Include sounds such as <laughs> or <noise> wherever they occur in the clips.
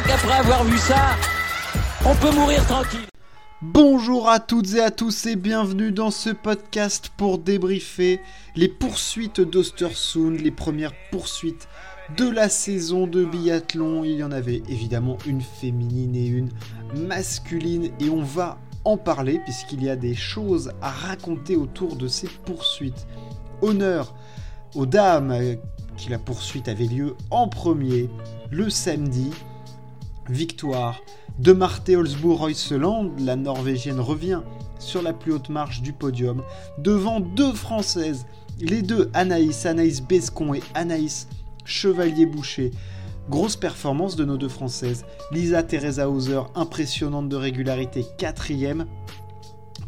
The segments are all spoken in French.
crois qu'après avoir vu ça, on peut mourir tranquille. Bonjour à toutes et à tous et bienvenue dans ce podcast pour débriefer les poursuites d'Ostersund, les premières poursuites de la saison de biathlon. Il y en avait évidemment une féminine et une masculine et on va en parler puisqu'il y a des choses à raconter autour de ces poursuites. Honneur aux dames qui la poursuite avait lieu en premier le samedi. Victoire de Marte Holzbourg-Reuseland, la Norvégienne revient sur la plus haute marche du podium devant deux Françaises, les deux Anaïs, Anaïs Bescon et Anaïs Chevalier-Boucher. Grosse performance de nos deux Françaises. Lisa Teresa Hauser, impressionnante de régularité, quatrième.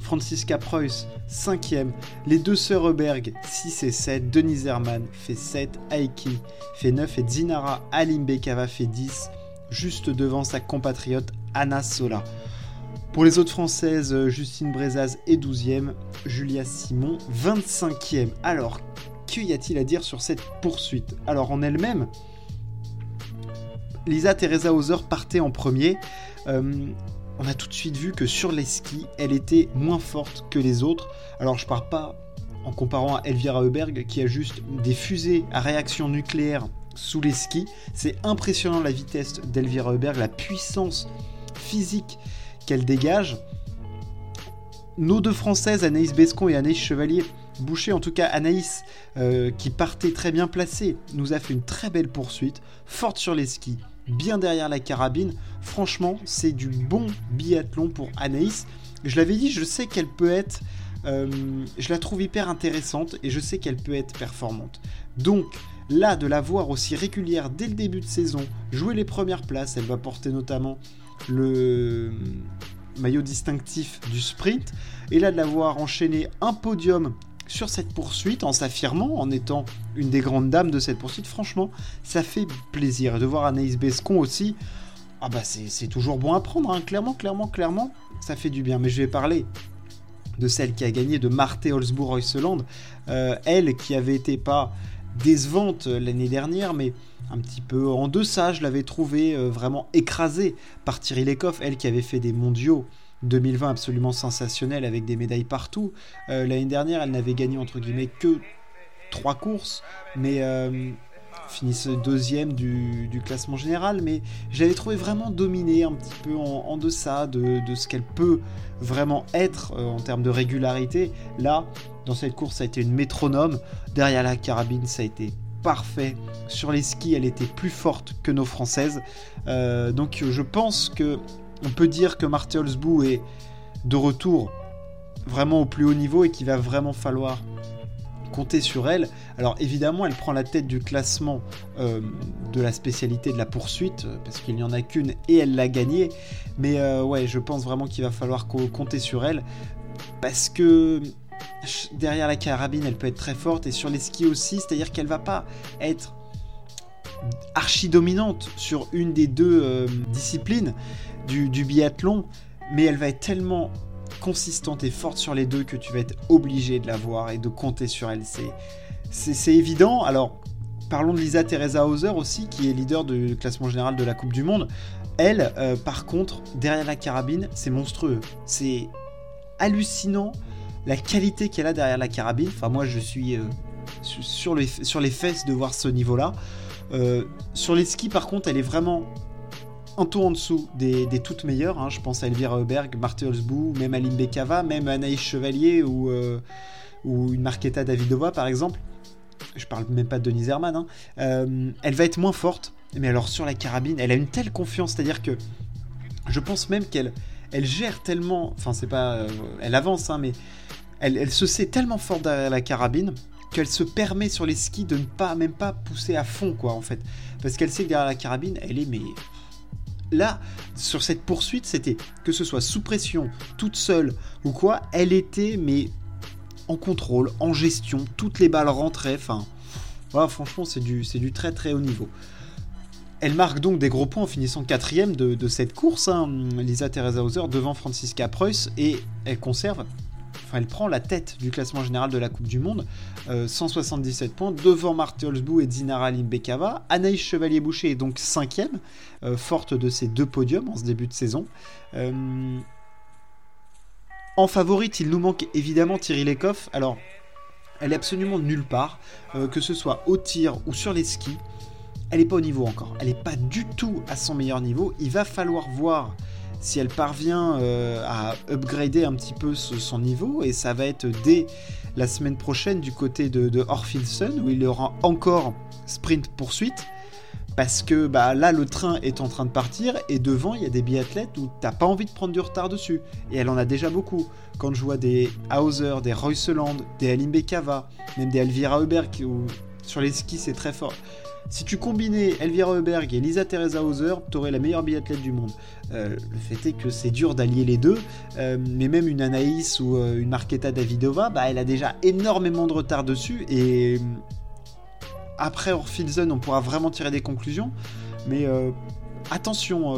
Franziska Preuss, 5ème. Les deux sœurs Heuberg, 6 et 7. Denise Herman fait 7. Aiki fait 9. Et Zinara Alimbekava fait 10. Juste devant sa compatriote Anna Sola. Pour les autres françaises, Justine Brezaz est 12ème. Julia Simon, 25ème. Alors, qu'y a-t-il à dire sur cette poursuite? Alors, en elle-même, Lisa Teresa Hauser partait en premier. Euh, on a tout de suite vu que sur les skis, elle était moins forte que les autres. Alors je pars pas en comparant à Elvira Heuberg qui a juste des fusées à réaction nucléaire sous les skis. C'est impressionnant la vitesse d'Elvira Heuberg, la puissance physique qu'elle dégage. Nos deux Françaises, Anaïs Bescon et Anaïs Chevalier, Boucher, en tout cas Anaïs, euh, qui partait très bien placée, nous a fait une très belle poursuite, forte sur les skis, bien derrière la carabine. Franchement, c'est du bon biathlon pour Anaïs. Je l'avais dit, je sais qu'elle peut être... Euh, je la trouve hyper intéressante et je sais qu'elle peut être performante. Donc là, de la voir aussi régulière dès le début de saison, jouer les premières places, elle va porter notamment le maillot distinctif du sprint, et là de la voir enchaîner un podium sur cette poursuite en s'affirmant, en étant une des grandes dames de cette poursuite, franchement, ça fait plaisir. Et de voir Anaïs Bescon aussi, ah bah c'est toujours bon à prendre, hein. clairement, clairement, clairement, ça fait du bien. Mais je vais parler de celle qui a gagné, de Marthe Holzbourg-Reuseland, euh, elle qui avait été pas décevante l'année dernière, mais un petit peu en deçà, je l'avais trouvée euh, vraiment écrasée par Thierry Lecoff, elle qui avait fait des mondiaux 2020 absolument sensationnel avec des médailles partout. Euh, l'année dernière, elle n'avait gagné entre guillemets que trois courses, mais euh, finisse deuxième du, classement général. Mais j'avais trouvé vraiment dominée un petit peu en, deçà de, ce qu'elle peut vraiment être euh, en termes de régularité. Là, dans cette course, ça a été une métronome. Derrière la carabine, ça a été parfait. Sur les skis, elle était plus forte que nos françaises. donc je pense que on peut dire que Marthe Holzbou est de retour vraiment au plus haut niveau et qu'il va vraiment falloir compter sur elle. Alors évidemment, elle prend la tête du classement euh, de la spécialité de la poursuite, parce qu'il n'y en a qu'une et elle l'a gagnée. Mais euh, ouais, je pense vraiment qu'il va falloir compter sur elle, parce que derrière la carabine, elle peut être très forte, et sur les skis aussi, c'est-à-dire qu'elle va pas être archi dominante sur une des deux euh, disciplines, du, biathlon, mais elle va être tellement consistante et forte sur les deux que tu vas être obligé de la voir et de compter sur elle. C'est évident. Alors, parlons de Lisa Teresa Hauser aussi, qui est leader du classement général de la Coupe du Monde. Elle, euh, par contre, derrière la carabine, c'est monstrueux. C'est hallucinant la qualité qu'elle a derrière la carabine. Enfin, moi, je suis euh, sur, les, sur les fesses de voir ce niveau-là. Euh, sur les skis, par contre, elle est vraiment un tour en dessous des, toutes meilleures. Hein. Je pense à Elvira Heuberg, Marthe Holzbou, même Aline Bekava, même Anaïs Chevalier ou, euh, une Marquetta Davidova par exemple. Je parle même pas de Denise Herman. Hein. Euh, elle va être moins forte, mais alors sur la carabine, elle a une telle confiance, c'est-à-dire que je pense même qu'elle elle gère tellement, enfin c'est pas, euh, elle avance, hein, mais elle, se sait tellement forte derrière la carabine qu'elle se permet sur les skis de ne pas même pas pousser à fond quoi en fait, parce qu'elle sait que derrière la carabine, elle est là, sur cette poursuite, c'était que ce soit sous pression, toute seule ou quoi, elle était mais en contrôle, en gestion, toutes les balles rentraient. Enfin, voilà, franchement, c'est du, du très très haut niveau. Elle marque donc des gros points en finissant quatrième de, cette course, hein, Lisa Teresa Hauser devant Franziska Preuss, et elle conserve, elle prend la tête du classement général de la Coupe du Monde, 177 points, devant Marthe Holzbou et Dinara Limbekava. Anaïs Chevalier-Boucher est donc cinquième, forte de ces deux podiums en ce début de saison. en favorite, il nous manque évidemment Thierry Lecoff. Alors, elle est absolument nulle part, que ce soit au tir ou sur les skis elle n'est pas au niveau encore. Elle n'est pas du tout à son meilleur niveau. Il va falloir voir si elle parvient euh, à upgrader un petit peu son niveau. Et ça va être dès la semaine prochaine du côté de, de où il y aura encore sprint poursuite. Parce que bah, là, le train est en train de partir et devant, il y a des biathlètes où t'as pas envie de prendre du retard dessus. Et elle en a déjà beaucoup. Quand je vois des Hauser, des Royceland, des Alimbe Kava, même des Elvira Huber, où sur les skis c'est très fort. Si tu combinais Elvira Heuberg et Lisa Teresa Hauser, tu aurais la meilleure biathlète du monde. Euh, le fait est que c'est dur d'allier les deux, euh, mais même une Anaïs ou euh, une Marketa Davidova, bah, elle a déjà énormément de retard dessus, et après Orphilzen, on pourra vraiment tirer des conclusions, mais attention,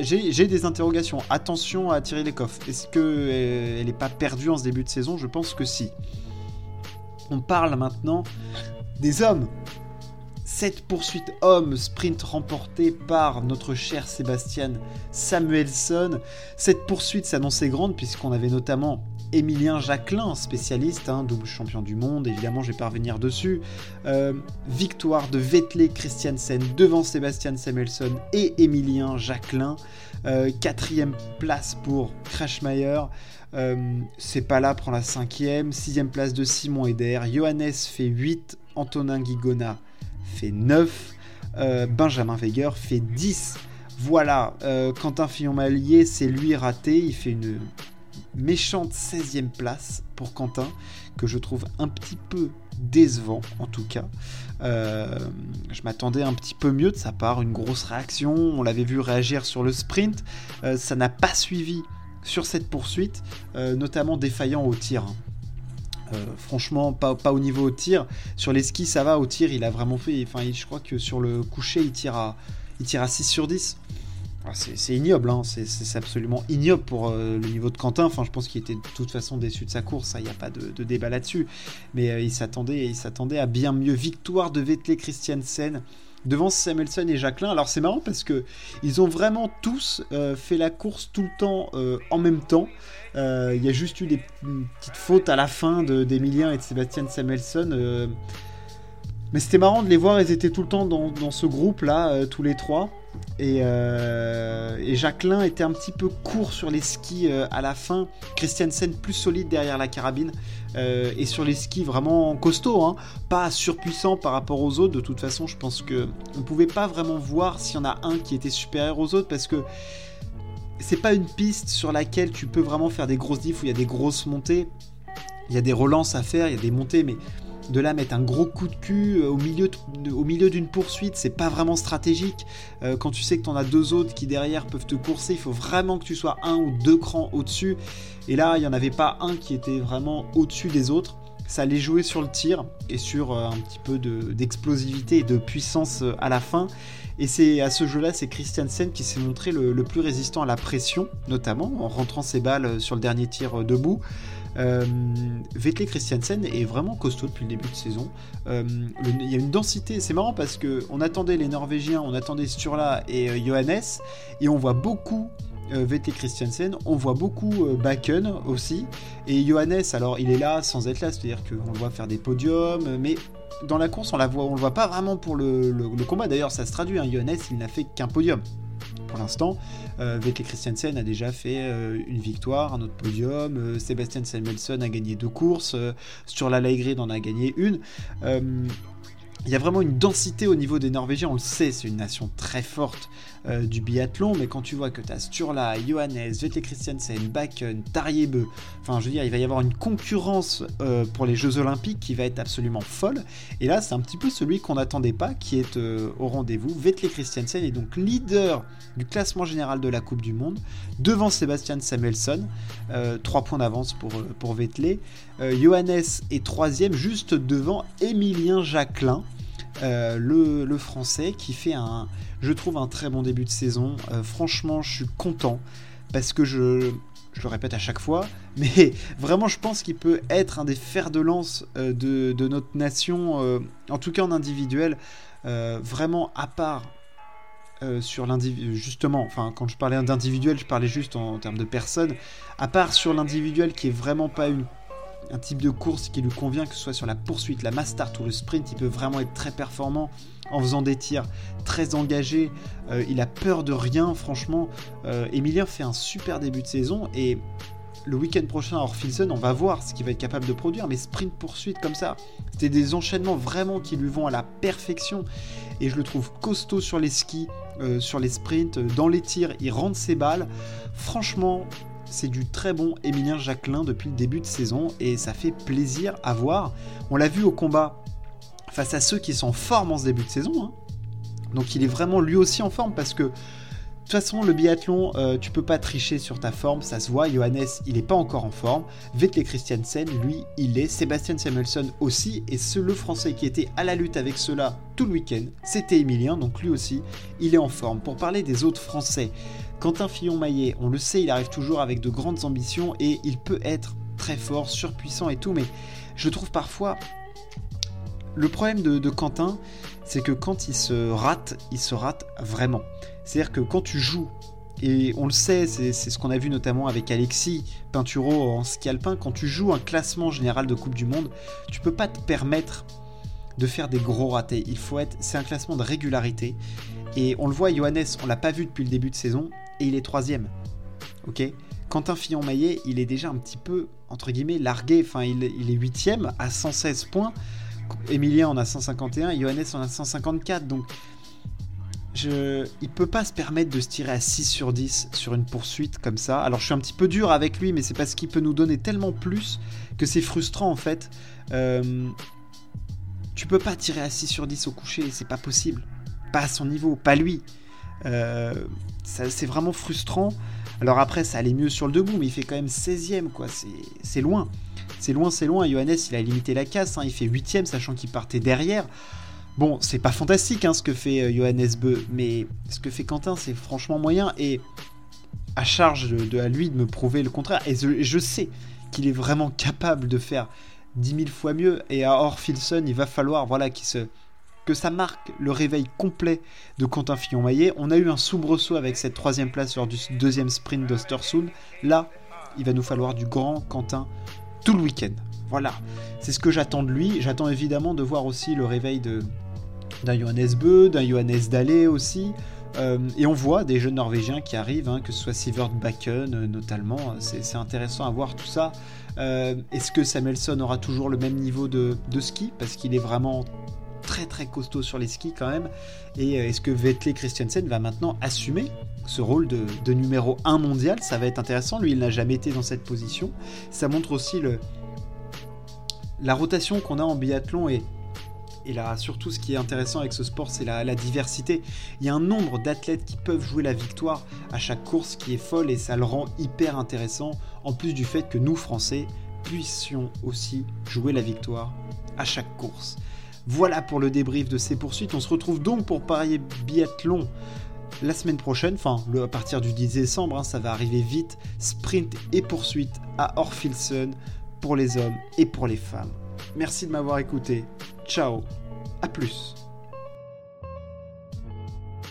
j'ai des interrogations, attention à tirer les coffres. Est-ce qu'elle n'est pas perdue en ce début de saison? Je pense que si. On parle maintenant des hommes. Cette poursuite homme sprint remportée par notre cher Sébastien Samuelson. Cette poursuite s'annonçait grande puisqu'on avait notamment Emilien Jacquelin, spécialiste, hein, double champion du monde, évidemment je vais pas revenir dessus. Euh, victoire de Vettel Christiansen devant Sébastien Samuelson et Emilien Jacquelin. Euh, quatrième place pour Crashmeyer. Euh, c'est prend la cinquième. Sixième place de Simon Eder. Johannes fait 8. Antonin Guigona fait 9. Euh, Benjamin Weger fait 10. Voilà, euh, Quentin Fillon-Mallier, c'est lui raté. Il fait une méchante 16e place pour Quentin, que je trouve un petit peu décevant en tout cas. Euh, je m'attendais un petit peu mieux de sa part, une grosse réaction. On l'avait vu réagir sur le sprint. ça n'a pas suivi sur cette poursuite, notamment défaillant au tir. Hein. Euh, franchement, pas, au niveau au tir. Sur les skis, ça va. Au tir, il a vraiment fait. Enfin, je crois que sur le coucher, il tire à, il tire à 6 sur 10. Ah, c'est ignoble, hein. c'est absolument ignoble pour euh, le niveau de Quentin. Enfin, je pense qu'il était de toute façon déçu de sa course, il n'y a pas de, débat là-dessus. Mais euh, il s'attendait à bien mieux. Victoire de Vettel Christiansen devant Samuelson et Jacqueline. Alors c'est marrant parce que ils ont vraiment tous fait la course tout le temps en même temps. Euh, il y a juste eu des petites fautes à la fin d'Emilien et de Sébastien Samuelson. Euh. mais c'était marrant de les voir, ils étaient tout le temps dans, ce groupe-là, euh, tous les trois. Et, Jacqueline était un petit peu court sur les skis à la fin. Christiansen plus solide derrière la carabine. et sur les skis vraiment costaud, hein. pas surpuissant par rapport aux autres. De toute façon, je pense que on pouvait pas vraiment voir s'il y en a un qui était supérieur aux autres parce que c'est pas une piste sur laquelle tu peux vraiment faire des grosses diffs où il y a des grosses montées. Il y a des relances à faire, il y a des montées, mais de là mettre un gros coup de cul euh, au milieu, d'une poursuite, c'est pas vraiment stratégique. Euh, quand tu sais que tu en as deux autres qui derrière peuvent te courser, il faut vraiment que tu sois un ou deux crans au-dessus. Et là, il n'y en avait pas un qui était vraiment au-dessus des autres. Ça allait jouer sur le tir et sur euh, un petit peu d'explosivité et de puissance à la fin. Et c'est à ce jeu-là, c'est Christiansen qui s'est montré le, plus résistant à la pression, notamment en rentrant ses balles sur le dernier tir euh, debout. Euh, Christiansen est vraiment costaud depuis le début de saison. Euh, il y a une densité, c'est marrant parce que on attendait les Norvégiens, on attendait Sturla et euh, Johannes, et on voit beaucoup Vettel Christiansen, on voit beaucoup Bakken aussi, et Johannes, alors il est là sans être là, c'est-à-dire qu'on le voit faire des podiums, mais dans la course, on la voit, on le voit pas vraiment pour le, combat. D'ailleurs, ça se traduit. Hein. Johannes, il n'a fait qu'un podium. Pour l'instant, euh, Vettel Christiansen a déjà fait euh, une victoire, un autre podium. Euh, Sébastien Samuelson a gagné deux courses. sur la Laigrid en a gagné une il y a vraiment une densité au niveau des Norvégiens, on le sait, c'est une nation très forte euh, du biathlon, mais quand tu vois que tu as Sturla, Johannes, Vettel Christiansen, Bakken, Tarjebe, enfin je veux dire, il va y avoir une concurrence euh, pour les Jeux Olympiques qui va être absolument folle, et là c'est un petit peu celui qu'on n'attendait pas qui est euh, au rendez-vous. Vettel Christiansen est donc leader du classement général de la Coupe du Monde, devant Sébastien Samuelson, 3 points d'avance pour, pour Vettel. Johannes est troisième, juste devant Emilien Jacquelin. Euh, le, français qui fait un, je trouve, un très bon début de saison. Euh, franchement, je suis content parce que je, je le répète à chaque fois, <laughs> mais vraiment je pense qu'il peut être un des fers de lance euh, de, notre nation, euh, en tout cas en individuel, euh, vraiment à part sur l'individuel, justement, enfin quand je parlais d'individuel, je parlais juste en, termes de personnes, à part sur l'individuel qui est vraiment pas une, un type de course qui lui convient, que ce soit sur la poursuite, la mass start ou le sprint, il peut vraiment être très performant en faisant des tirs très engagés. Euh, il a peur de rien, franchement. Euh, Emilien fait un super début de saison et le week-end prochain à Orphilson, on va voir ce qu'il va être capable de produire. Mais sprint poursuite comme ça, c'était des enchaînements vraiment qui lui vont à la perfection. Et je le trouve costaud sur les skis, euh, sur les sprints, dans les tirs, il rentre ses balles. Franchement, c'est du très bon Emilien Jacquelin depuis le début de saison et ça fait plaisir à voir. On l'a vu au combat face à ceux qui sont en forme en ce début de saison. Hein. Donc il est vraiment lui aussi en forme parce que de toute façon, le biathlon, euh, tu peux pas tricher sur ta forme, ça se voit. Johannes, il n'est pas encore en forme. Vettel Christiansen, lui, il est. Sébastien Samuelson aussi. Et ce, le français qui était à la lutte avec cela tout le week-end, c'était Emilien, donc lui aussi, il est en forme. Pour parler des autres français, Quentin Fillon-Maillet, on le sait, il arrive toujours avec de grandes ambitions et il peut être très fort, surpuissant et tout, mais je trouve parfois le problème de, Quentin, c'est que quand il se rate, il se rate vraiment. C'est-à-dire que quand tu joues, et on le sait, c'est ce qu'on a vu notamment avec Alexis Pinturo en ski alpin, quand tu joues un classement général de Coupe du Monde, tu peux pas te permettre de faire des gros ratés. Il faut être, c'est un classement de régularité. Et on le voit, Johannes, on l'a pas vu depuis le début de saison, et il est troisième. Ok? Quentin Fillon-Maillet, il est déjà un petit peu, entre guillemets, largué. Enfin, il, est huitième à 116 points. Emilien en a 151 et Johannes en a 154. Donc, je, il peut pas se permettre de se tirer à 6 sur 10 sur une poursuite comme ça. Alors, je suis un petit peu dur avec lui, mais c'est parce qu'il peut nous donner tellement plus que c'est frustrant en fait. Euh, tu peux pas tirer à 6 sur 10 au coucher, c'est pas possible. Pas à son niveau, pas lui. Euh, c'est vraiment frustrant. Alors après, ça allait mieux sur le debout, mais il fait quand même 16ème, quoi. C'est loin. C'est loin, c'est loin. Johannes, il a limité la casse. Hein. Il fait 8ème, sachant qu'il partait derrière. Bon, c'est pas fantastique hein, ce que fait euh, Johannes Beu, mais ce que fait Quentin, c'est franchement moyen. Et à charge de, à lui de me prouver le contraire. Et je, sais qu'il est vraiment capable de faire 10 000 fois mieux. Et à Orphilson, il va falloir voilà, se, que ça marque le réveil complet de Quentin Fillon-Maillet. On a eu un soubresaut avec cette troisième place lors du deuxième sprint d'Ostersund. Là, il va nous falloir du grand Quentin tout le week-end. Voilà, c'est ce que j'attends de lui. J'attends évidemment de voir aussi le réveil d'un Johannes Beu, d'un Johannes Dallé aussi. Euh, et on voit des jeunes Norvégiens qui arrivent, hein, que ce soit Sivert Bakken euh, notamment. C'est intéressant à voir tout ça. Euh, est-ce que Samuelson aura toujours le même niveau de ski? Parce qu'il est vraiment très très costaud sur les skis quand même. Et est-ce que Vettel Christiansen va maintenant assumer ce rôle de, numéro 1 mondial? Ça va être intéressant. Lui, il n'a jamais été dans cette position. Ça montre aussi le, la rotation qu'on a en biathlon et là, surtout ce qui est intéressant avec ce sport, c'est la, diversité. Il y a un nombre d'athlètes qui peuvent jouer la victoire à chaque course qui est folle et ça le rend hyper intéressant. En plus du fait que nous, Français, puissions aussi jouer la victoire à chaque course. Voilà pour le débrief de ces poursuites. On se retrouve donc pour parier biathlon la semaine prochaine, enfin à partir du 10 décembre, hein, ça va arriver vite, sprint et poursuite à Orphilson pour les hommes et pour les femmes. Merci de m'avoir écouté. Ciao, à plus.